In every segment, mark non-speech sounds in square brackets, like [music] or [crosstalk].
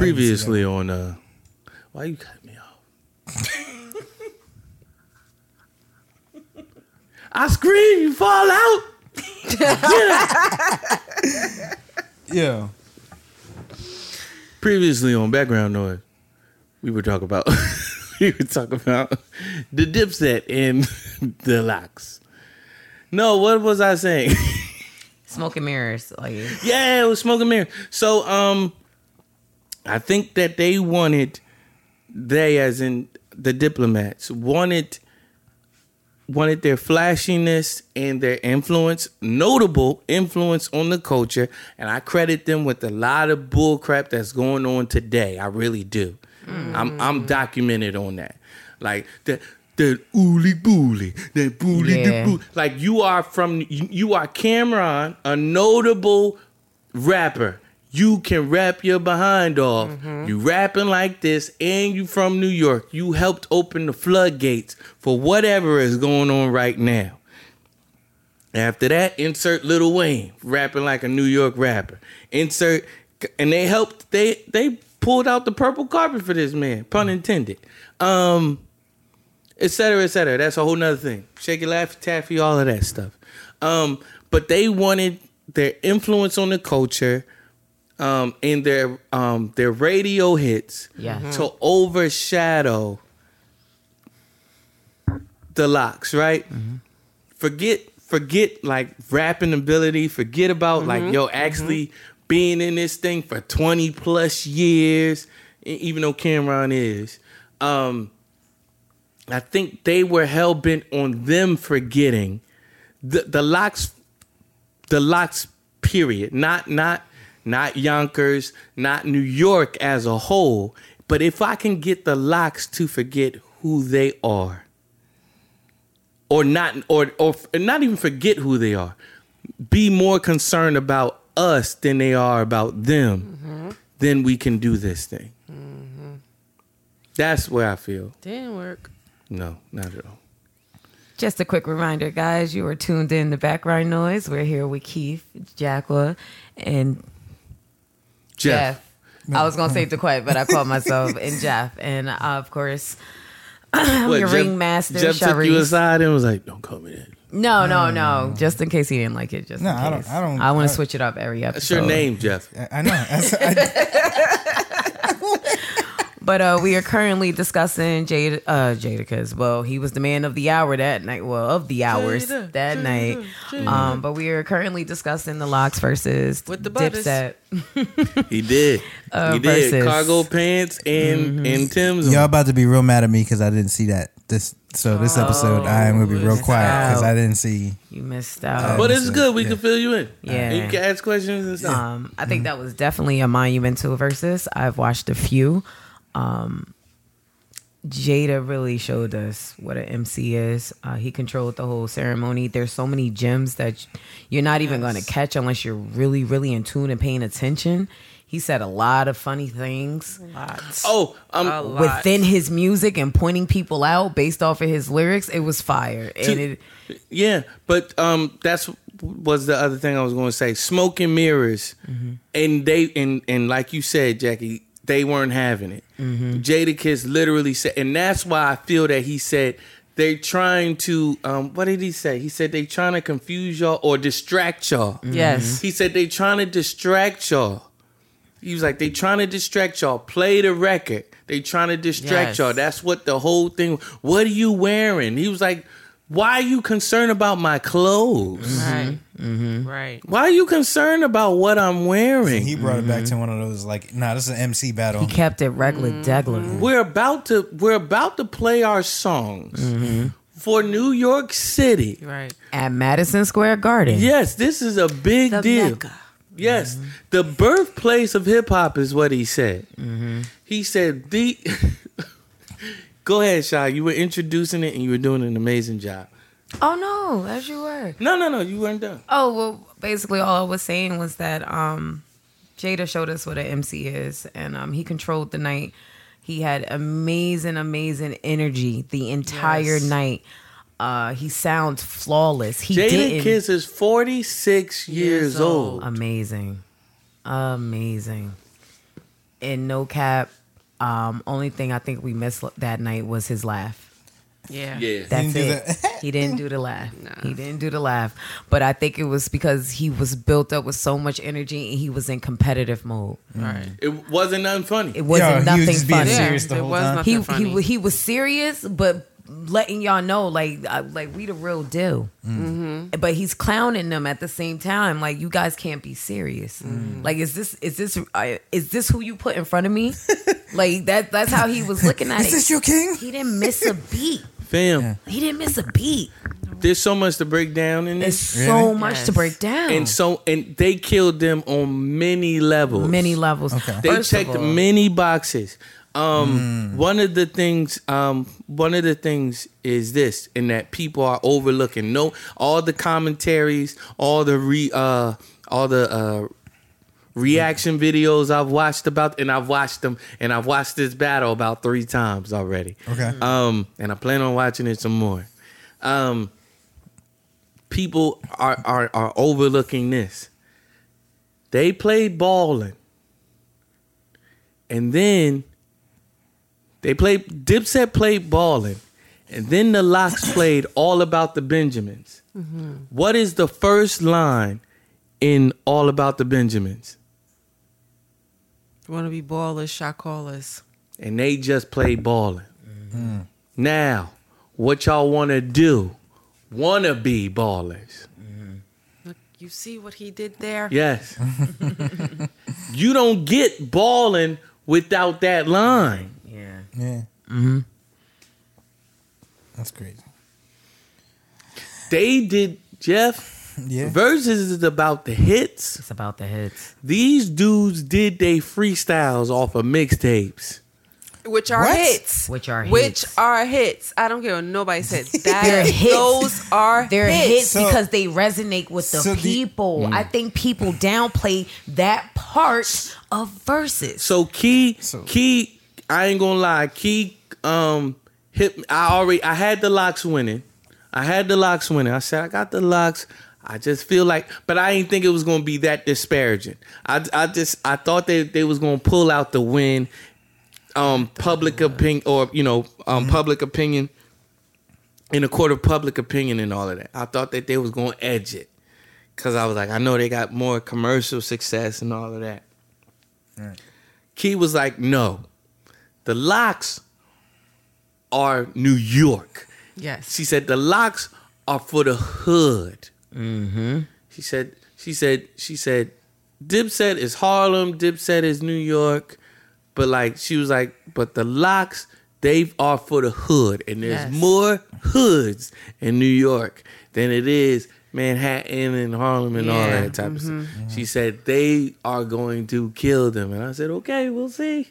Previously on uh, why you cut me off? I scream, you fall out. [laughs] Yeah. Previously on background noise, we were talking about [laughs] we were talking about the Dipset and [laughs] the LOX. No, what was I saying? Smoke and mirrors. Like Yeah, it was smoke and mirror. So um I think that they wanted they as in the diplomats wanted wanted their flashiness and their influence, notable influence on the culture, and I credit them with a lot of bull crap that's going on today. I really do. I'm I'm mm. documented on that. Like the the ooly booly, that booly Yeah. the boo. Like you are from you, you are Cam'ron, a notable rapper. You can rap your behind off. You rapping like this, and you from New York. You helped open the floodgates for whatever is going on right now. After that, insert Lil Wayne rapping like a New York rapper. Insert, and they helped. They they pulled out the purple carpet for this man, pun intended. Um, et cetera, et cetera. That's a whole nother thing. Shake it, laugh, taffy, all of that stuff. Um, but they wanted their influence on the culture, um, and their um their radio hits Yeah. Mhm. to overshadow the LOX, right? Forget forget like rapping ability, forget about like yo actually being in this thing for 20 plus years, even though Cam'ron is. Um I think they were hell bent on them forgetting the the LOX the LOX period not not not yonkers not new york as a whole but if i can get the LOX to forget who they are or not or or not even forget who they are be more concerned about us than they are about them then we can do this thing that's where i feel Didn't work. no not at all Just a quick reminder, guys, you are tuned in to Background Noise. We're here with Keith, Jacqua, and jeff, Jeff. I was gonna say DeQuette, but I called myself and [laughs] Jeff, and uh, of course, I'm [clears throat] What, your Jeff- ringmaster, jeff took you Sharice. aside and was like don't call me that No, no, no. Just in case he didn't like it. Just No, in I don't- I don't- I want to switch it up every episode. that's your name jeff I, I know. That's, I, [laughs] But uh, we are currently discussing Jada, uh, Jadakiss. Well, he was the man of the hour that night. Well, of the hours Jada, that Jada, night. Jada. Um, but we are currently discussing the LOX versus With the butters. Dipset. He did. [laughs] Uh, he did. versus- Cargo pants and and Timbs. y'all about to be real mad at me because I didn't see that. This so this episode I am gonna be real quiet because. I didn't see. You missed out. but it's so, good. We yeah. can fill you in. Yeah. You can ask questions and stuff. Um, I think that was definitely a monumental Verzuz. I've watched a few. Um, Jada really showed us what an MC is. Uh, he controlled the whole ceremony. There's so many gems that you're not even going to catch unless you're really, really in tune and paying attention. He said a lot of funny things Lots. oh, um, A lot. within his music and pointing people out based off of his lyrics. It was fire, and To- it yeah, but um, that's was the other thing I was going to say. Smoke and mirrors, and they and and like you said, Jackie, they weren't having it. Jadakiss literally said, and that's why I feel that he said. They're trying to um what did he say? He said they trying to confuse y'all or distract y'all. yes, He said they trying to distract y'all. He was like, they trying to distract y'all. Play the record. They trying to distract Yes. y'all. That's what the whole thing. What are you wearing? He was like, why are you concerned about my clothes? Right. Mm-hmm. mm-hmm. Right. Why are you concerned about what I'm wearing? He brought it back to mm-hmm. one of those like, nah, this is an MC battle. he kept it regular, mm-hmm. degler. we're about to we're about to play our songs for New York City. Right. at Madison Square Garden. Yes, this is a big The deal. Mecca. Yes, the birthplace of hip hop is what he said. He said the. [laughs] Go ahead, Shy. You were introducing it and you were doing an amazing job. Oh no, as you were. No, no, no, you weren't done. Oh well, basically all I was saying was that um, Jada showed us what an MC is, and um, he controlled the night. He had amazing, amazing energy the entire Yes. night. Uh, he sounds flawless. He Jada didn't. Kiss is 46 years, Years old. old. Amazing, amazing. and no cap. Um, only thing I think we missed that night was his laugh. Yeah. Yeah. That's didn't it. that. [laughs] he didn't do the laugh. Nah. He didn't do the laugh. But I think it was because he was built up with so much energy and he was in competitive mode. Right. It wasn't nothing funny. It wasn't Yo, he was nothing funny. serious Yeah, it whole was time. nothing He funny. he he was serious, but letting y'all know like I- like we the real deal. Mm-hmm. But he's clowning them at the same time. Like you guys can't be serious. Mm. Like is this is this uh, is this who you put in front of me? [laughs] like that that's how he was [laughs] looking at Is it. this your king? he didn't miss a beat. Fam, He didn't miss a beat. there's so much to break down in It's this. so Really? much Yes. to break down. And so and they killed them on many levels. many levels. Okay. They First of checked all- many boxes. Um, one of the things, um, one of the things is this, in that people are overlooking. No, all the commentaries, all the re, uh, all the uh, reaction videos I've watched about, and I've watched them, and I've watched this battle about three times already. Okay. Um, and I plan on watching it some more. Um, people are are are overlooking this. They played balling, and then they played. Dipset played balling, and then the LOX [coughs] played all about the Benjamins. What is the first line in All About the Benjamins? Want to be ballers, shot callers. and they just play balling. Now, what y'all want to do? Want to be ballers? Look, you see what he did there? Yes. [laughs] you don't get balling without that line. Yeah. Yeah. Mm-hmm. That's crazy. They did Jeff. [laughs] Yeah. Verzuz is about the hits. It's about the hits. These dudes did they freestyles off of mixtapes. Which are What? hits. Which are Which hits. are hits. I don't care what nobody said. [laughs] That, They're hits. Those are They're hits. hits So- because they resonate with the so the- people. I think people downplay that part of Verzuz. So Key, So- Key, I ain't gonna lie, Key, um, hit. I already, I had the LOX winning. I had the LOX winning. I said I got the LOX. I just feel like, but I didn't think it was gonna be that disparaging. I, I just, I thought they they was gonna pull out the win. Um, public opinion, or you know, um, public opinion in a court of public opinion and all of that. I thought that they was gonna edge it because I was like, I know they got more commercial success and all of that. Key was like, no, the LOX are New York. Yes. She said the LOX are for the hood. Mm-hmm. She said, she said, she said, Dipset is Harlem, Dipset is New York, but like she was like, but the LOX they are for the hood, and there's Yes. more hoods in New York than it is Manhattan and Harlem and all that type of stuff. She said they are going to kill them, and I said, okay, we'll see.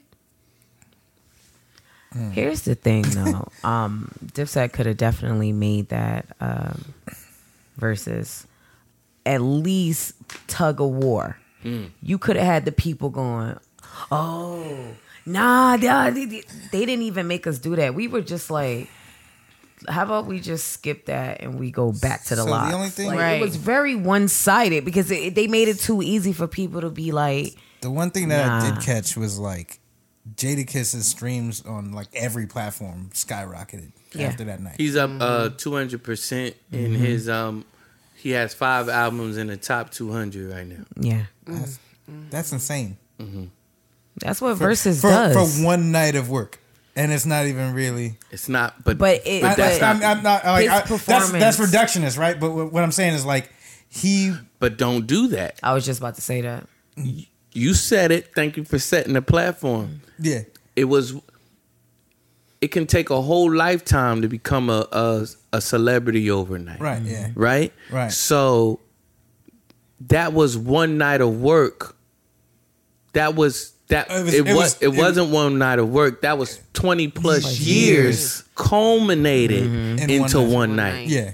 Here's the thing, though. [laughs] um, Dipset could have definitely made that um, Verzuz at least tug of war. You could have had the people going, "Oh, nah, nah they, they they didn't even make us do that. We were just like." How about we just skip that and we go back to the So the only thing- Like, Right. it was very one sided because it, they made it too easy for people to be like, The one thing that I did catch was like Jadakiss's streams on like every platform skyrocketed Yeah. after that night. He's up uh two hundred percent in his um. He has five albums in the top two hundred right now. yeah, mm-hmm. That's, that's insane. Mm-hmm. that's what Verzuz for, does. for one night of work, and it's not even really. It's not, but But it- I, that's but- not. am not like His I, that's that's reductionist, right? But what what I'm saying is like he but don't do that. I was just about to say that. You said it. Thank you for setting the platform. yeah It was. It can take a whole lifetime to become a a, a celebrity overnight. right yeah mm-hmm. Right. Right. So that was one night of work. That was that. It It was- was. it It, was- it- wasn't one night of work. That was twenty plus Like years, culminated mm-hmm. In into one one night. night. night. yeah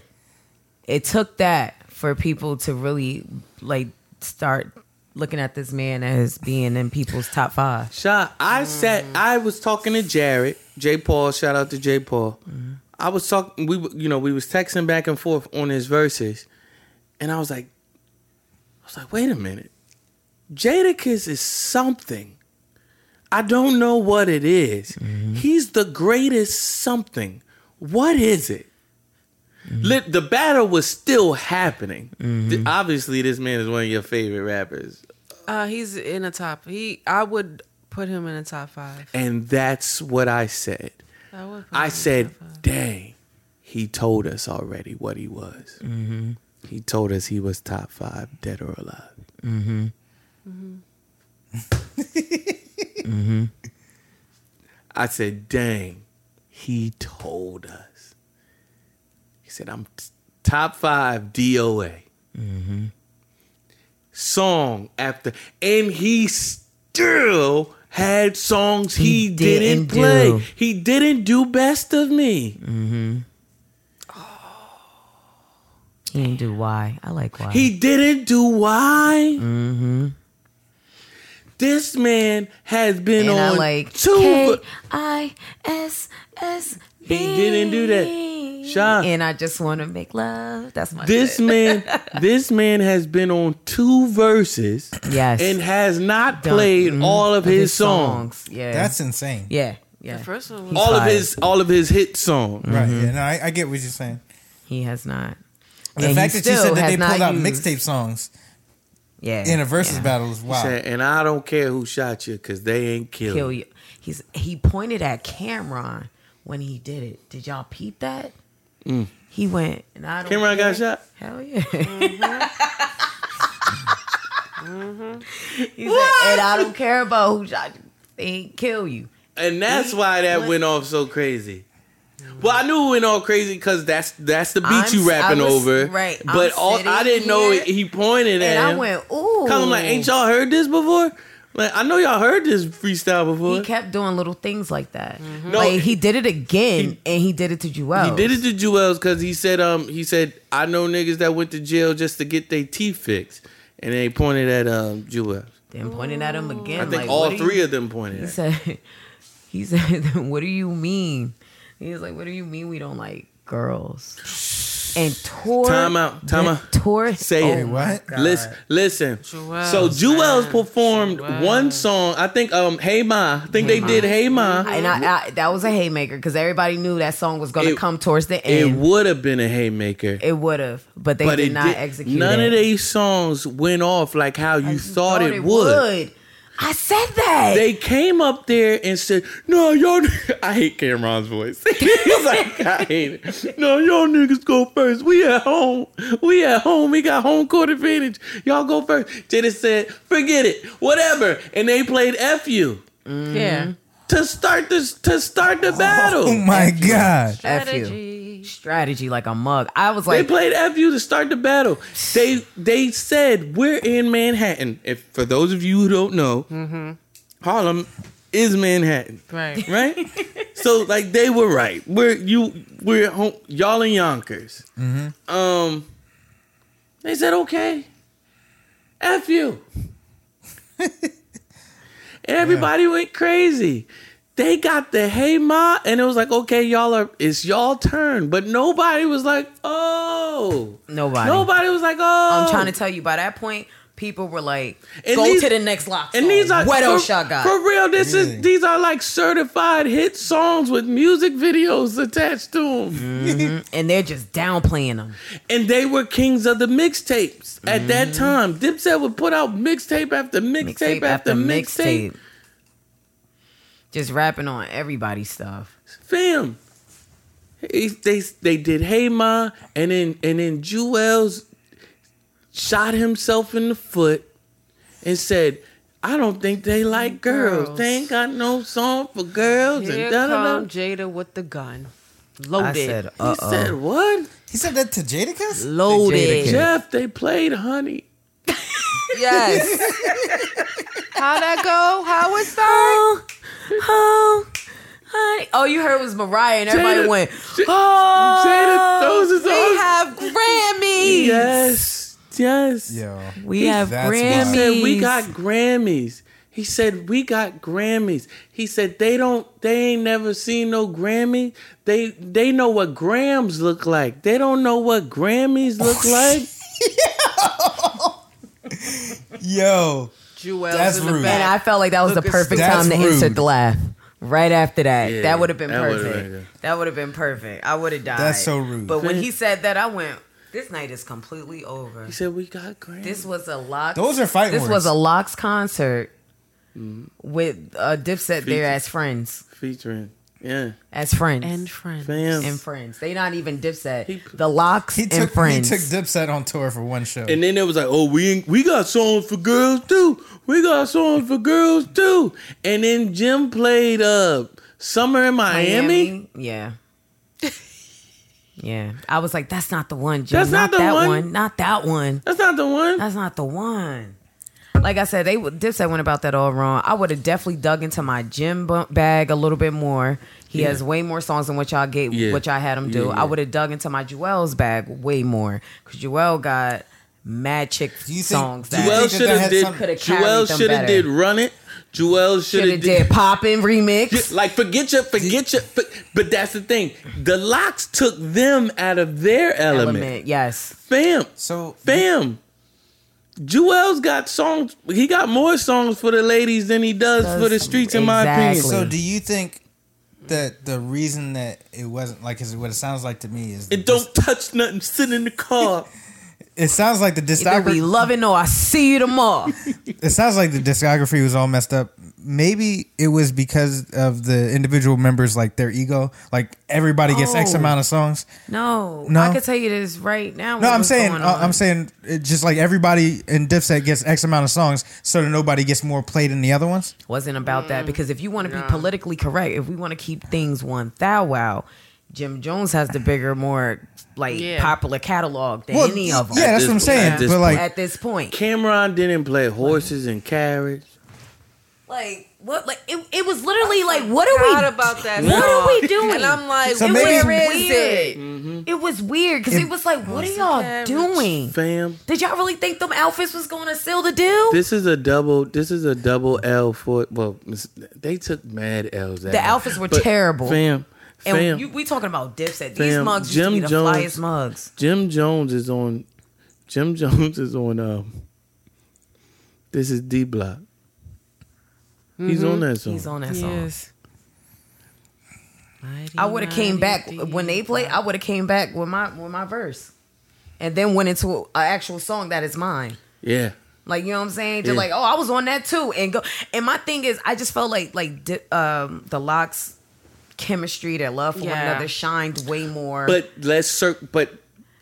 It took that for people to really like start looking at this man as being in people's top five. Sha, I sat. Mm. I was talking to Jared, J. Paul. Shout out to J. Paul. Mm-hmm. I was talking. We, were- you know, we was texting back and forth on his verses, and I was like, I was like, wait a minute, Jadakiss is something. I don't know what it is. Mm-hmm. He's the greatest something. What is it? Mm-hmm. Lit- the battle was still happening. Th- Obviously, this man is one of your favorite rappers. Uh, he's in the top. He, I would put him in the top five. And that's what I said. I would. Put him I in said, top five. dang, he told us already what he was. Mm-hmm. He told us he was top five, dead or alive. Mm-hmm. Mm-hmm. [laughs] I said, dang, he told us. He said, I'm t- top five DOA. Song after, and he still had songs he, He didn't, didn't play. do. He didn't do best of me. He didn't do why. I like why. He didn't do why. Mm-hmm. This man has been and I on like two. K I S S. He didn't do that. Sha. And I just want to make love. That's my this shit. man, [laughs] this man has been on two Verzuz Yes. and has not Done- played mhm, all of, his, songs. Yeah. That's insane. yeah. Yeah. The first one was All of his, all of his hit songs. Right. Yeah. No, I, I get what you're saying. He has not. The And fact that you said that they pulled out used- mixtape songs Yeah. in a Verzuz yeah. battle is wow. Said, and I don't care who shot you because they ain't killed Kill you. you. He's he pointed at Cam'ron when he did it. Did y'all peep that? Mm. He went and I don't Cam'ron care. got shot. Hell yeah. Mm-hmm. Mm-hmm. [laughs] He said, and I don't care about who shot you. They ain't kill you. And that's why that went off so crazy. Well, I knew it went all crazy because that's that's the beat I'm you rapping was- over. right. I'm But all, I didn't know it, he pointed at And I him. went, ooh. Cause I'm like, ain't y'all heard this before? Like, I know y'all heard this freestyle before. He kept doing little things like that. No, like he did it again, he- and he did it to Joel. He did it to Juelz because he said, um, he said, I know niggas that went to jail just to get their teeth fixed, and they pointed at um Juelz. Then pointing at him again. I think like, all three you- of them pointed He at. said, [laughs] he said, [laughs] what do you mean? He was like, what do you mean we don't like girls? [laughs] And tore. Time out, time out. Tore. Say oh it. my What? God. Listen, listen. Juelz, so Juelz man. performed Juelz. one song. I think um Hey Ma. I think they did Hey Ma. And I, I, that was a haymaker because everybody knew that song was going to come towards the end. It would have been a haymaker. It would have, but they but did it not did, execute none it. of these songs went off like how you I thought, it, would. I said that. They came up there and said, "No, y'all." [laughs] I hate Cam'ron's voice. [laughs] He's like, "I hate it." [laughs] No, y'all niggas go first. We at home. We at home. We got home court advantage. Y'all go first. Jada said, "Forget it. Whatever." And they played "F you" Yeah. to start this to start the oh battle. Oh my god. F you. Strategy. Strategy like a mug. I was like, They played FU to start the battle. They they said we're in Manhattan. If for those of you who don't know, Harlem is Manhattan. Right. right? so like they were right. We're you we're home, y'all in Yonkers. Um, they said okay, f you, and [laughs] everybody went crazy. They got the hey ma, and it was like okay, y'all are it's y'all turn, but nobody was like oh, nobody. nobody was like oh. I'm trying to tell you, by that point, people were like, And go these- to the next lock. And song. these are what for, else y'all got? For real, this Really? is these are like certified hit songs with music videos attached to them. and they're just downplaying them. And they were kings of the mixtapes at that Mm-hmm. time. Dipset would put out mixtape after mixtape after mixtape. Just rapping on everybody's stuff. Fam. He- They they did Hey Ma and then and then Juelz shot himself in the foot and said, I don't think they like girls. Girls. They ain't got no song for girls Here and da da come da. Jada with the gun. I Loaded. said, He uh said what? He said that to Jadakiss? Loaded. Jadakiss. Jeff, they played Honey. [laughs] yes. [laughs] How'd that go? How it start? Oh, oh, honey. Oh, you heard it was Mariah, and everybody Jada- went, J- oh. Jada throws his We arms. have Grammys. Yes, yes. Yo. We He have That's He. Grammys. said we got Grammys. He said we got Grammys. He said they don't. They ain't never seen no Grammy. They they know what grams look like. They don't know what Grammys look [laughs] like. Yo. Juelz That's in the rude. And I felt like that was the Look at- perfect That's time to rude. insert the laugh. Right after that, Yeah, that would have been that would've perfect. been good. that would have been perfect. I would have died. That's so rude. But when he said that, I went, "This night is completely over." He said we got Grammy. This was a LOX. Those are fighting This words. was a LOX concert Mm-hmm. with uh, Dipset Feature. there as friends, featuring. Yeah. as friends, and friends. Fam. and friends. They not even Dipset. He- the LOX He and took he took Dipset on tour for one show. And then it was like, oh, we ain't- we got songs for girls too. We got songs for girls too. And then Jim played uh Summer in Miami. Yeah. [laughs] Yeah, I was like, "That's not the one, Jim. That's not the that one. Not that one. That's not the one. That's not the one." Like I said, they would- Dipset went about that all wrong. I would have definitely dug into my Jim bag a little bit more. He Yeah. has way more songs than what y'all gave, Yeah. what y'all had him do. Yeah, yeah. I would have dug into my Joel's bag way more because Joel got mad chick Do you think- songs do Joel should have did. some- Joel should have did Run It. Joel should should have have did. did poppin' remix. Like forget your, forget your. But, but that's the thing. The LOX took them out of their element. element, yes. Fam, so fam. Joel's got songs. He got more songs for the ladies than he does for the streets. In my opinion. Exactly. so do you think that the reason that it wasn't like 'cause what it sounds like to me is It don't touch nothing. Sit in the car. [laughs] it sounds like the Either we discography love it or I see you tomorrow. [laughs] it sounds like the discography was all messed up. Maybe it was because of the individual members like their ego. Like everybody gets X Oh. amount of songs. No, No? I can tell you this right now. No, what I'm was saying going uh, on. I'm saying it just like everybody in Dipset gets X amount of songs, so that nobody gets more played than the other ones. wasn't about Mm. that because if you want to Nah. be politically correct, if we want to keep things one thou wow, Jim Jones has the bigger, more like Yeah. popular catalog than any of them. yeah, that's what I'm saying. at this But like, At this point, Cam'ron didn't play horses and carriage. like what? Like it, it was literally like, what are we? about that? What are we doing? And I'm like, So it maybe- was where is weird. it? Mm-hmm. It was weird because it, It- was like, what are y'all carriage. doing? Fam, Did y'all really think them outfits was going to seal the deal? this is a double. This is a double L for. Well, they took mad L's. The outfits were terrible. Fam, and fam. you, we talking about Dipset. These Fam, mugs used Jim to be the Jones- flyest mugs. Jim Jones is on. Jim Jones is on. Um, this is D Block. He's on that song. Mm-hmm. He's on that song. Yes. I would have came back when they played. I would have came back with my with my verse, and then went into an actual song that is mine. Yeah. Like you know what I'm saying? Just Yeah. like oh, I was on that too, and go. And my thing is, I just felt like like um, the LOX chemistry, their love for one another shined way more. But let's cir- but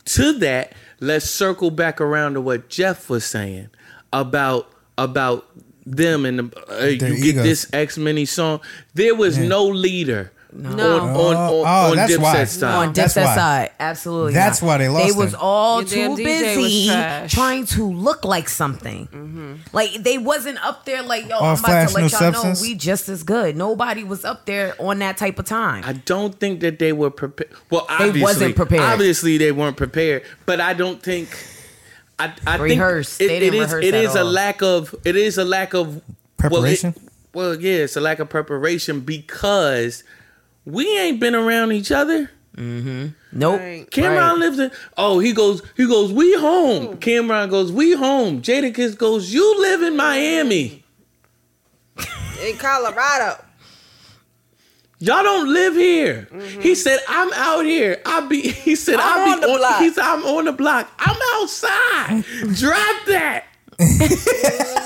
to that, let's circle back around to what Jeff was saying about about them and the, uh, you get egos. this X many song. There was Yeah. no leader No. on on on, Oh, on that's why. Dipset side. on That's Dipset why. side, absolutely. That's not. why they lost They was him. all Your damn too DJ was busy trash. trying to look like something. Mm-hmm. Like they wasn't up there like yo. All I'm about flash, to let no y'all substance? know we just as good. Nobody was up there on that type of time. I don't think that they were prepared. Well, obviously, wasn't prepared. Obviously, they weren't prepared. But I don't think. I, I Rehearsed. think They didn't it is, rehearse It at is a all. lack of. It is a lack of Preparation? Well, it, well, yeah, it's a lack of preparation because we ain't been around each other. Mm-hmm. nope. Right. Cam'ron Right. lives in. Oh, he goes. He goes. We home. Cam'ron goes. We home. Jadakiss goes. You live in Miami. in Colorado. Y'all don't live here. He mm-hmm. said, "I'm out here. I be." He said, I'm "I on be the on." block." He said, "I'm on the block. I'm outside. [laughs] Drop that." [laughs]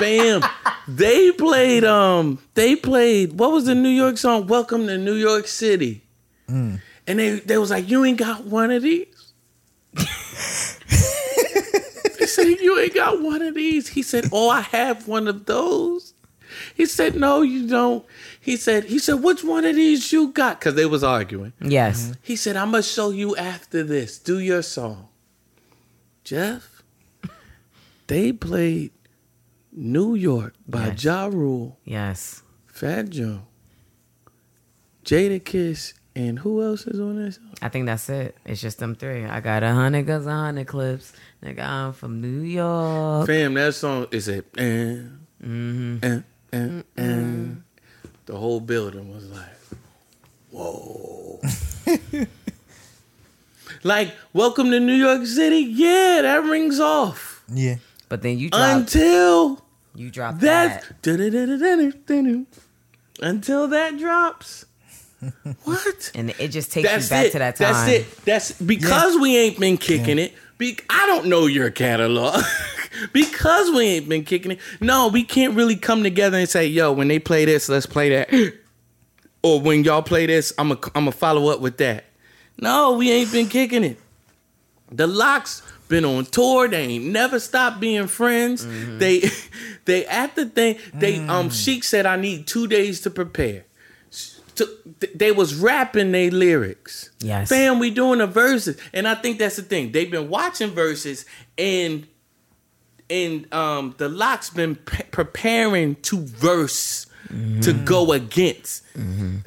Fam, they played. Um, they played. What was the New York song? Welcome to New York City. And they they was like, "You ain't got one of these." they said, "You ain't got one of these." He said, "Oh, I have one of those." He said, "No, you don't." He said, "He said, which one of these you got?" Because they was arguing. Yes. He said, "I'm gonna show you after this. Do your song." Jeff, they played New York by Yes. Ja Rule, Yes. Fat Joe, Jadakiss, and who else is on this? I think that's it. It's just them three. I got a hundred guns, a hundred clips. Nigga, I'm from New York. Fam, that song is a Mm-hmm. eh, eh, eh. The whole building was like, whoa. [laughs] like, welcome to New York City. Yeah, that rings off. Yeah. But then you drop. Until You That's that. until that drops. What? And it just takes That's you back it. to that time. That's it. That's because we ain't been kicking it. Be, I don't know your catalog. because we ain't been kicking it. No, we can't really come together and say, "Yo, when they play this, let's play that." or when y'all play this, I'm a I'm a follow up with that. No, we ain't been kicking it. The LOX been on tour. They ain't never stopped being friends. Mm-hmm. They [laughs] they at the thing. They Mm. um Sheek said I need two days to prepare. They was rapping their lyrics. Yes. Fam, we doing a Verzuz. And I think that's the thing. They've been watching Verzuz and and um the LOX been pre- preparing to verse to go against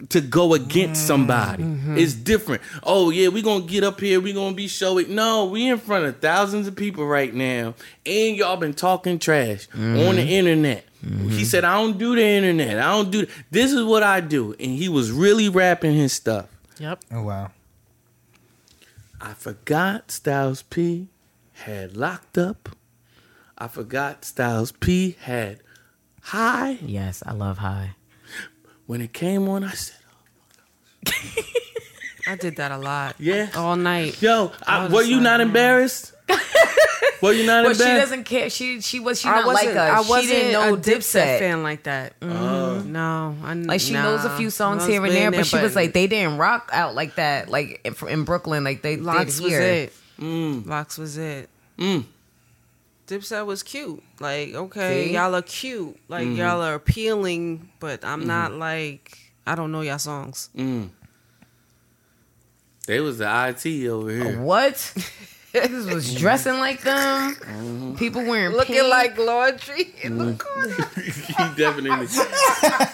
to go against somebody. It's different. Oh yeah, we gonna get up here. We gonna be showing. No, we in front of thousands of people right now, and y'all been talking trash on the internet. He mm-hmm. said, "I don't do the internet. I don't do. This is what I do." And he was really rapping his stuff. Yep. Oh wow. I forgot Styles P had locked up. I forgot Styles P had high. Yes, I love high. When it came on, I said, "Oh my gosh." I did that a lot. Yeah. All night. "Yo, I, I was were you not mm. embarrassed? were you not But she doesn't care. She she was she I not like wasn't. us. I wasn't she didn't know a Dipset Dipset. fan like that. Mhm. No, I know, Like she knows a few songs here and there, being but she was like they didn't rock out like that, like in, in Brooklyn, like they LOX did was it. Mm. LOX was it. Mm. Dipset was cute. Like, okay, See? y'all are cute. Like, Mm-hmm. y'all are appealing, but I'm not like, I don't know y'all songs. Mm. They was the IT over here. What? [laughs] Niggas was mm-hmm. dressing like them. Mm-hmm. People wearing Looking pink. like laundry [laughs] in Mm. the [laughs] corner. he definitely.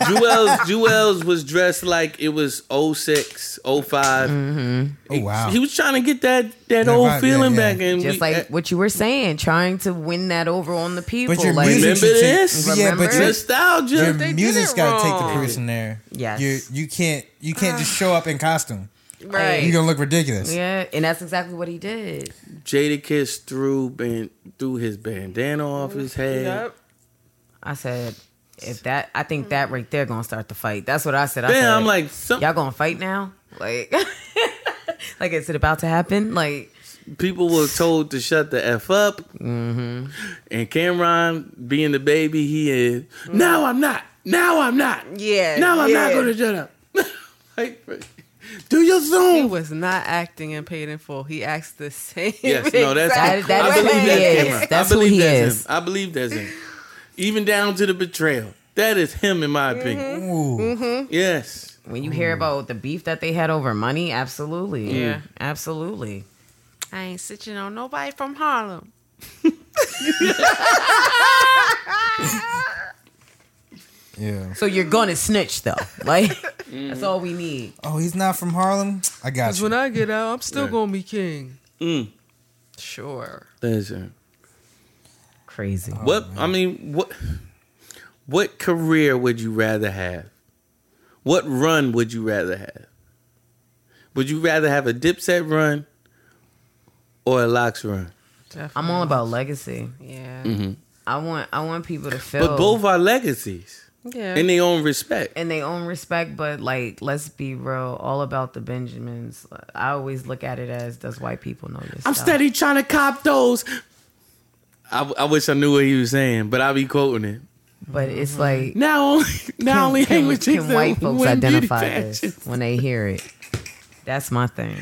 Juelz Juelz was dressed like it was 06, 05. Mm-hmm. Oh wow. He was trying to get that that That old vibe, feeling yeah, yeah. back, and just we- like what you were saying, trying to win that over on the people. But your like, music Remember should take- this? Yeah, but your, nostalgia. your They did music's got to take the person there. Yes. You you can't you can't just show up in costume. Right. You're gonna look ridiculous. yeah, and that's exactly what he did. Jadakiss threw ban- threw his bandana off his head. Yep. I said, if that, I think that right there gonna start the fight. That's what I said. I Then said, I'm like, some y'all gonna fight now? Like, [laughs] like is it about to happen? Like, people were told to shut the f up, Mm-hmm. and Cam'ron, being the baby he is, now I'm not. Now I'm not. Yeah. Now I'm not going to shut up. [laughs] like, do your Zoom. He was not acting and paid in full. He asked the same. Yes, no, that's That- that I believe he that's is. Cam'ron. That's I who believe he that's is. Him. I believe that's him. Even down to the betrayal. That is him, in my mm-hmm. opinion. Ooh. Yes. when you hear about the beef that they had over money, absolutely, Yeah. absolutely. I ain't sitting on nobody from Harlem. [laughs] [laughs] Yeah. So you're gonna snitch though, like that's all we need. Oh, he's not from Harlem. I got Cause you. when I get out, I'm still Yeah. gonna be king. Mm. Sure. That's him. Crazy. What I mean, what what career would you rather have? What run would you rather have? Would you rather have a Dipset run or a LOX run? Definitely. I'm all about legacy. Yeah. Mm-hmm. I want I want people to feel But both are legacies Yeah. in their own respect. in their own respect, but like let's be real, all about the Benjamins. I always look at it as does white people know this? I'm stuff? steady trying to cop those. I, I wish I knew what he was saying, but I'll be quoting it. but it's like Now, only, now only hang can, with chicks can white folks identify pageants. this when they hear it? That's my thing.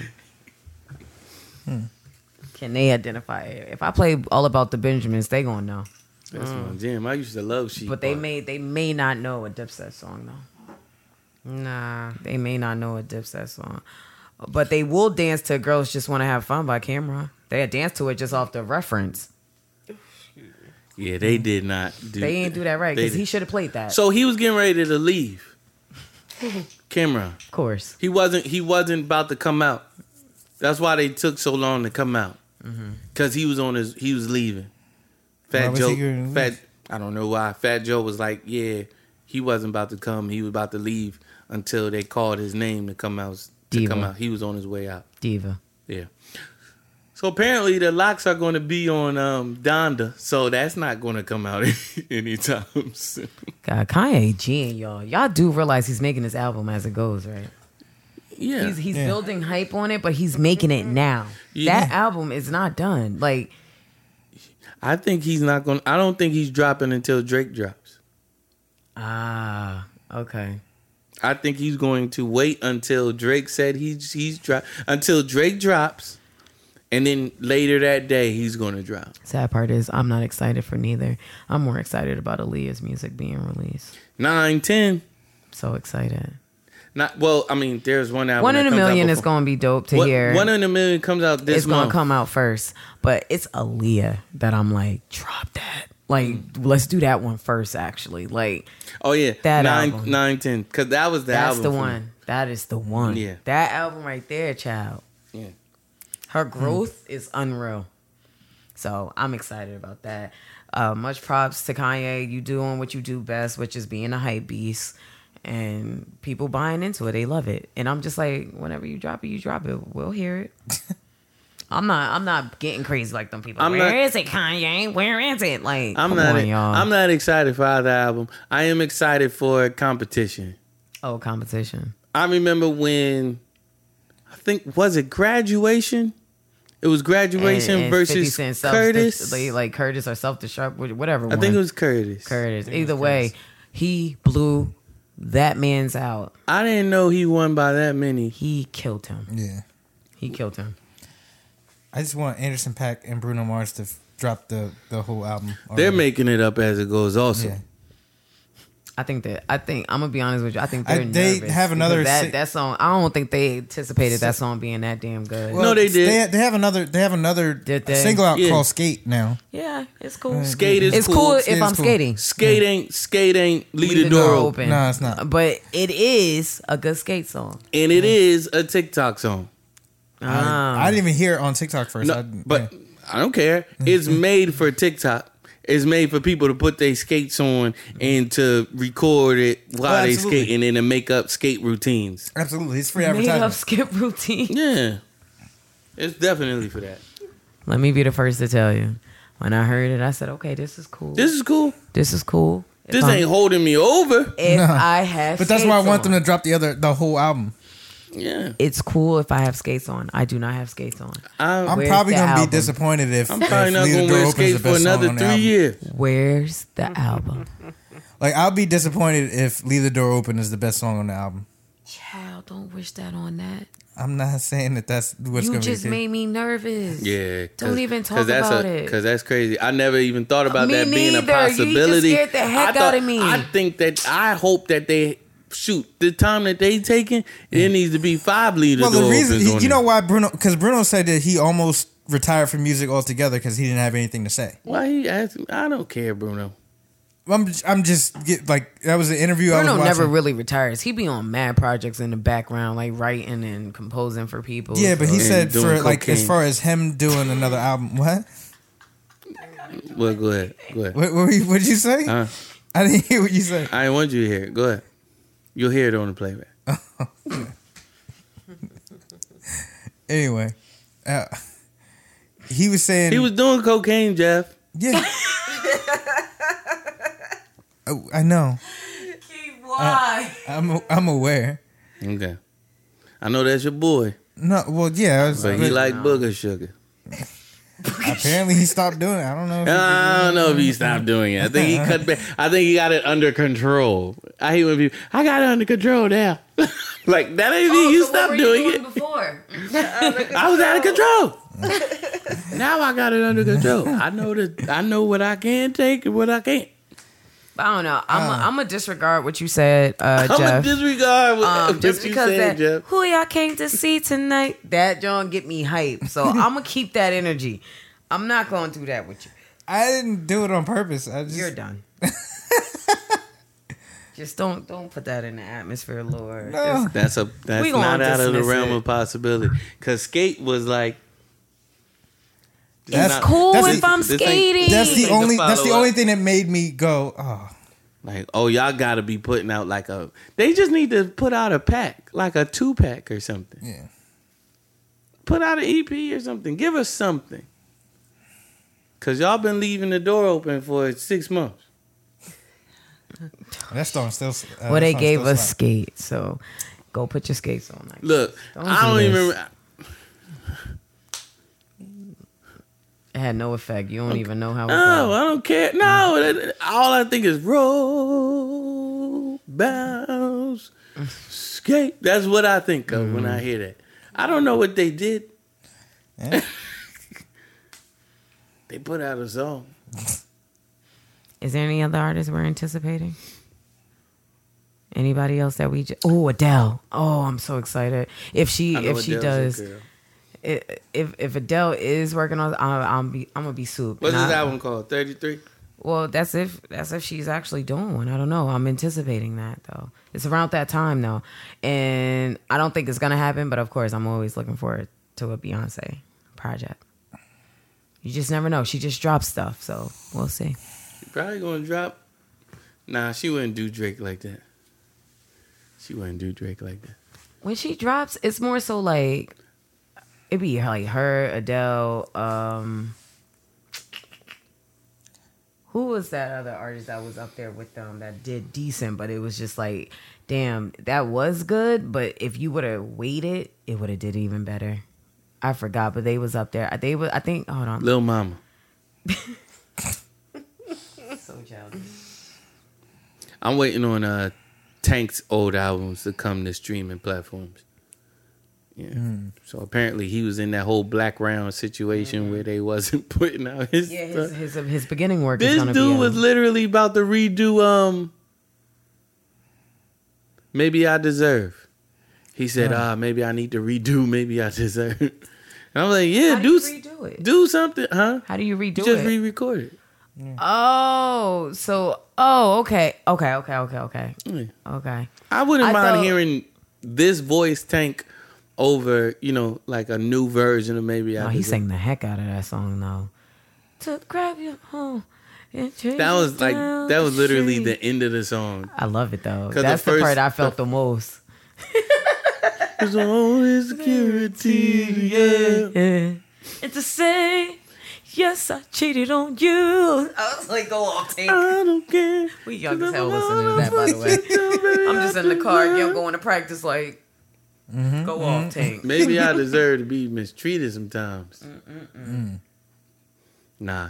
Hmm. Can they identify it? If I play all about the Benjamins, they gonna know. That's my mm. jam. I used to love she. But they may they may not know a Dipset song though. Nah. They may not know a Dipset song, but they will dance to "Girls Just Want to Have Fun" by Camera. They dance to it just off the reference. Yeah, they did not. Do, They ain't do that right because he should have played that. So he was getting ready to leave. [laughs] Camera. of course, He wasn't. He wasn't about to come out. That's why they took so long to come out. Mm-hmm. Cause he was on his. He was leaving. Why Fat Joe. he Fat. I don't know why. Fat Joe was like, yeah, he wasn't about to come. He was about to leave until they called his name to come out. To Diva. come out. He was on his way out. diva. Yeah. So apparently the LOX are going to be on um, Donda, so that's not going to come out [laughs] anytime [laughs] soon. God, Kanye G and y'all. Y'all do realize he's making this album as it goes, right? Yeah, He's he's Yeah. building hype on it, but he's making it now. Yeah. That album is not done. Like I think he's not going. to I don't think he's dropping until Drake drops. ah, okay. I think he's going to wait until Drake said he's he's drop until Drake drops, and then later that day he's going to drop. Sad part is I'm not excited for neither. I'm more excited about Aaliyah's music being released. Nine, ten. So excited. Not well. I mean, there's one album. One in a million is going to be dope to What- hear. One in a million comes out this month. it's gonna come out first, but it's Aaliyah that I'm like, drop that. Like, let's do that one first. Actually, like Oh yeah, That nine, album. nine, ten. Because that was the that's the for me. one. That is the one. Yeah. that album right there, child. Yeah. Her growth is unreal. So I'm excited about that. Uh, much props to Kanye. You doing what you do best, which is being a hype beast. And people buying into it. They love it. And I'm just like, whenever you drop it, you drop it. We'll hear it. [laughs] I'm not I'm not getting crazy like them people. I'm Where not- is it, Kanye? Where is it? Like I'm not. on, y'all. I'm not excited for either album. I am excited for competition. oh, competition. I remember when I think was it graduation. It was graduation And- and versus Cent Curtis. Like, like Curtis or self destruct, whatever. I one. think it was Curtis. Curtis. Either way, he blew that man's out. I didn't know he won by that many. He killed him. Yeah. He killed him. I just want Anderson Paak and Bruno Mars to f- drop the, the whole album. They're making it up as it goes. Also, Yeah. I think that I think I'm gonna be honest with you. I think they're they nervous have another that si- that song. I don't think they anticipated that song being that damn good. No, they did. They, they have another. They have another Did they? single out Yeah. called "Skate" now. yeah, it's cool. skate is It's cool. cool, Skate if is I'm cool. skating. Skate ain't skate ain't leave, the door open. No, it's not. But it is a good skate song. and it is a TikTok song. Ah. I, I didn't even hear it on TikTok first. No, I, but yeah. I don't care. It's made for TikTok. It's made for people to put their skates on and to record it oh, while Oh, they absolutely. skate and then to make up skate routines. absolutely, it's free Made up advertising. skip routine. Yeah. It's definitely for that. Let me be the first to tell you. When I heard it, I said, "Okay, this is cool. This is cool. This is cool." If This I'm- ain't holding me over. if No. I have. But that's why I skates want them on. to drop the other the whole album. Yeah. It's cool if I have skates on. I do not have skates on. I'm, I'm Where's probably gonna album? be disappointed if I'm probably if not Leave the gonna Door wear skates for another three years. Where's the [laughs] album? Like I'll be disappointed if "Leave the Door Open" is the best song on the album. Child, don't wish that on that. I'm not saying that that's what's you gonna just be. the case. made me nervous. Yeah. Don't even talk that's about a, it. Because that's crazy. I never even thought uh, about Me that being a neither. You just possibility. scared the heck I thought- out of me. I think that, I hope that they, shoot, the time that they taking, it needs to be five leaders. Well, the reason opens on you know why Bruno because Bruno said that he almost retired from music altogether because he didn't have anything to say. Why he asked I don't care, Bruno. I'm I'm just get, like that was an interview I Bruno was watching. never really retires. He be on mad projects in the background, like writing and composing for people. yeah, but he And said doing for like as far as him doing another album, what? Well, go ahead. Go ahead. What what what did you say? Huh? I didn't hear what you said. I didn't want you to hear. Go ahead. You'll hear it on the playback. [laughs] Anyway, uh, he was saying He was doing cocaine, Jeff. yeah. [laughs] Oh, I know. Why? I'm I'm aware. Okay. I know that's your boy, No, well, yeah. I was- but he but like booger sugar. [laughs] apparently he stopped doing it. I don't know. If he I don't know if he stopped doing it. I think he [laughs] cut back. I think he got it under control. I hate when people, I got it under control now. [laughs] like, that ain't me. Oh, you stopped doing it. before. [laughs] I was out of control. now I got it under control. I know that I know what I can take and what I can't. I don't know. I'm a, I'm gonna disregard what you said, uh, I'm Jeff. gonna disregard what, um, what just you because said, that Jeff. who y'all came to see tonight, that John get me hype. So [laughs] I'm gonna keep that energy. I'm not gonna do that with you. I didn't do it on purpose. I just You're done. [laughs] Just don't don't put that in the atmosphere, Lord. No. Just- That's a that's not out of the realm it. of possibility. Cause skate was like. That's not- cool That's if the- I'm skating. That's the Like the only. That's the follow-up. only thing that made me go. Oh, Like, oh, y'all got to be putting out like a. They just need to put out a pack, like a two pack or something. yeah. put out an EP or something. Give us something. Cause y'all been leaving the door open for six months. That song still. Uh, well, that they gave us slap. skates, so go put your skates on. Like, Look, Don't I do don't even. this. It had no effect. You don't even know how it No. I don't care. No, that- all I think is roll, bounce, skate. That's what I think of when I mm. hear that. I don't know what they did. Yeah. [laughs] They put out a song. [laughs] Is there any other artists we're anticipating? Anybody else that we? J- oh, Adele. Oh, I'm so excited. If she I know if she Adele's a does girl. i- if if Adele is working on, I'm I'm, be, I'm gonna be soup. What's this album called? Thirty three. Well, that's if that's if she's actually doing one. I don't know. I'm anticipating that though. It's around that time though, and I don't think it's gonna happen. But of course, I'm always looking forward to a Beyonce project. You just never know. She just drops stuff, so we'll see. Probably gonna drop. Nah, she wouldn't do Drake like that. She wouldn't do Drake like that. When she drops, it's more so like it'd be like her, Adele. Um, who was that other artist that was up there with them that did decent, but it was just like, damn, that was good. But if you would have waited, it would have did even better. I forgot, but they was up there. They was, I think. Hold on. Lil Mama. [laughs] So childish. I'm waiting on uh Tank's old albums to come to streaming platforms. Yeah. So apparently he was in that whole Blackground situation where they wasn't [laughs] putting out his Yeah, his, his his beginning work is This dude be. was um, literally about to redo um Maybe I deserve. He said, ah, maybe I need to redo, maybe I deserve. [laughs] And I'm like, yeah, How do do redo it? do something, huh? How do you redo You just it? re-record it. Oh, so oh, okay, okay, okay, okay, okay, Yeah. okay. I wouldn't I mind thought- hearing this voice tank over, you know, like a new version of maybe I he sang the heck out of that song though. To grab you home. That was like that was literally the end of the song. I love it though. That's the, first- part I felt the most. [laughs] It's only [laughs] security, yeah. Yeah. And to say, yes, I cheated on you. I was like, go off, Tank. I don't care. We young as hell listening to that, by the way. [laughs] I'm just in the car, I'm going to practice. Like, go off, Tank. Maybe I [laughs] deserve to be mistreated sometimes. Nah.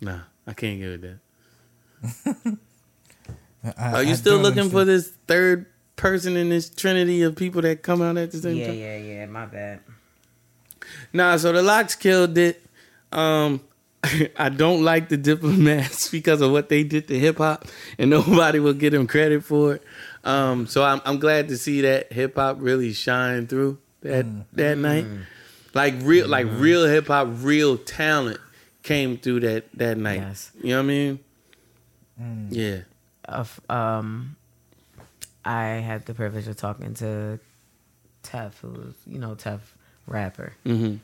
Nah, I can't get it that. [laughs] I- Are you I still don't looking for this third person in this trinity of people that come out at the same Yeah, time? yeah, yeah. My bad. Nah, so the LOX killed it. Um, [laughs] I don't like the diplomats because of what they did to hip hop, and nobody will get them credit for it. Um, so I'm I'm glad to see that hip hop really shine through that that night. Like real like real hip hop, real talent came through that that night. Yes. You know what I mean? Yeah. of um I had the privilege of talking to Tef, who's you know Tef rapper, hmm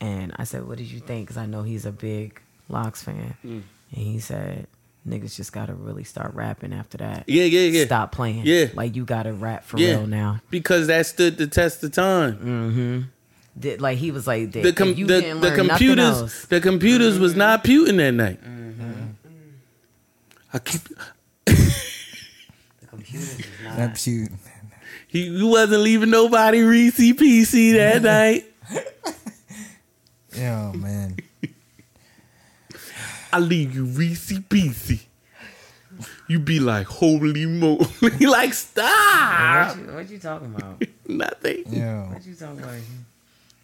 and I said, "What did you think?" Because I know he's a big LOX fan, Mm. and he said, "Niggas just gotta really start rapping after that. Yeah, yeah, yeah. Stop playing. Yeah. like you gotta rap for Yeah. real now. Because that stood the test of time. Mm-hmm. Did, like he was like The com- if you the, didn't the learn nothing computers else, Mm-hmm. the computers was not puting that night. Hmm. I keep the computers is [laughs] not. That shoot. he, he wasn't leaving nobody Reese PC that [laughs] night. [laughs] Yeah, man. I leave you Reese PC. You be like, holy moly. [laughs] like, stop. What you, what you talking about? [laughs] Nothing. Yeah. What you talking about?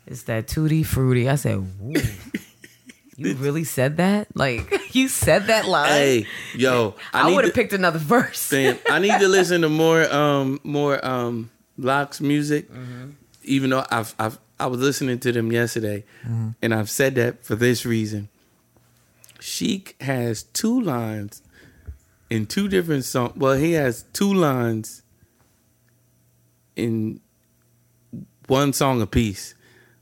It's that tutti fruity. I said, Woo. You really said that? Like [laughs] you said that line? Hey, yo, I, I, would have picked another verse. Damn, I need to listen to more um more um LOX music. Even though I've I've I was listening to them yesterday, and I've said that for this reason. Sheek has two lines in two different songs. Well, he has two lines in one song apiece,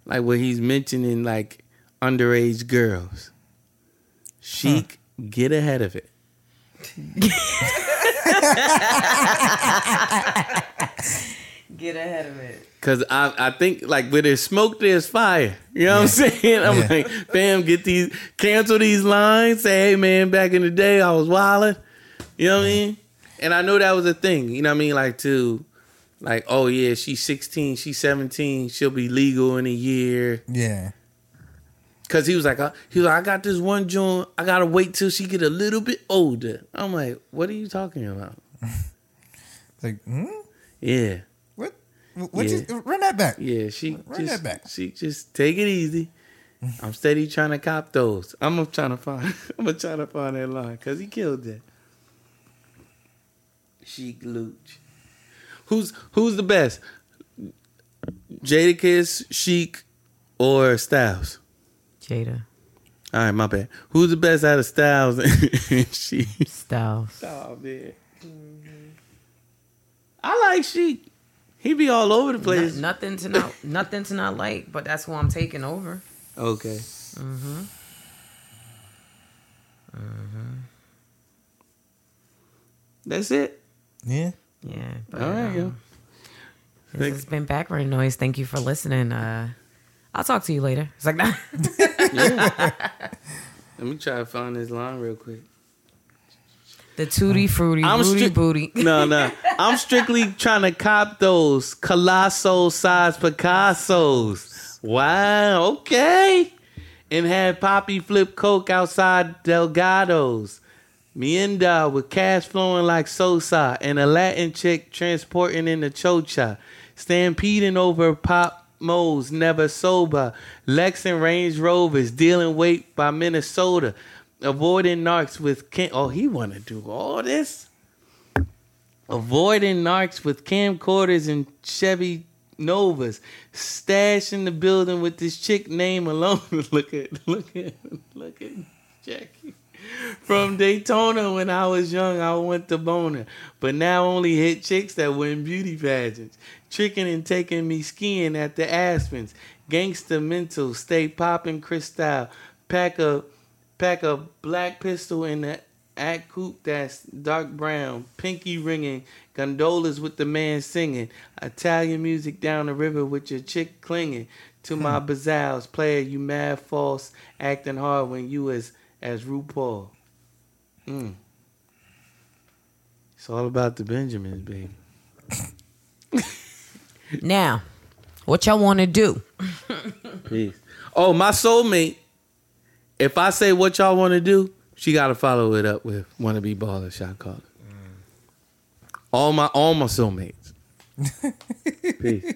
like where he's mentioning like underage girls. Sheek, get ahead of it. [laughs] Get get ahead of it. Cause I I think like where there's smoke, there's fire. You know what I'm saying? I'm Yeah. like, fam, get these cancel these lines. Say, hey man, back in the day I was wilding. You know what I mean? And I know that was a thing. You know what I mean? Like to like, oh yeah, she's 16, she's 17, she'll be legal in a year. Yeah. Cause he was like, uh, he was like, I got this one joint. I gotta wait till she get a little bit older. I'm like, what are you talking about? [laughs] Like, hmm? Yeah, What? What? Yeah. You, run that back. yeah. She Run just, that back. she just take it easy. I'm steady trying to cop those. I'm gonna trying to find. [laughs] I'm gonna try to find that line because he killed that. Sheek Louch. Who's who's the best? Jadakiss, Sheek, or Styles? Jada All right, my bad. Who's the best out of Styles [laughs] and Sheek? Styles. Oh man. Mm-hmm. I like Sheek. He be all over the place. No- nothing to not [laughs] nothing to not like, but that's who I'm taking over. Okay. Mm-hmm. Uh-huh. That's it. Yeah. Yeah. But, All right, yo. um, This has been background noise. Thank you for listening. Uh, I'll talk to you later. It's like that. [laughs] yeah. [laughs] Let me try to find this line real quick. The tutti fruity, I'm booty stri- booty. [laughs] No, no. I'm strictly [laughs] trying to cop those colossal size Picassos. Wow, okay. And had Poppy flip Coke outside Delgado's. Me and Mienda with cash flowing like Sosa and a Latin chick transporting in the chocha. Stampeding over Pop Mo's never sober. Lex and Range Rovers dealing weight by Minnesota. Avoiding narcs with Ken. Oh, he want to do all this? Avoiding narcs with camcorders and Chevy Novas. Stash in the building with this chick name alone. [laughs] look at, look at, look at Jackie. From Daytona when I was young, I went to boner. But now only hit chicks that win beauty pageants. Tricking and taking me skiing at the Aspens. Gangsta mental, stay popping crystal. Pack a pack a black pistol in the act coupe that's dark brown. Pinky ringing. Gondolas with the man singing. Italian music down the river with your chick clinging. To my bazaars, player, you mad false, acting hard when you as as RuPaul. Mm. It's all about the Benjamins, baby. Now, what y'all want to do? Peace. Oh, my soulmate. If I say what y'all want to do, she got to follow it up with "Wanna Be Baller" shot caller. Mm. All my all my soulmates. [laughs] Peace.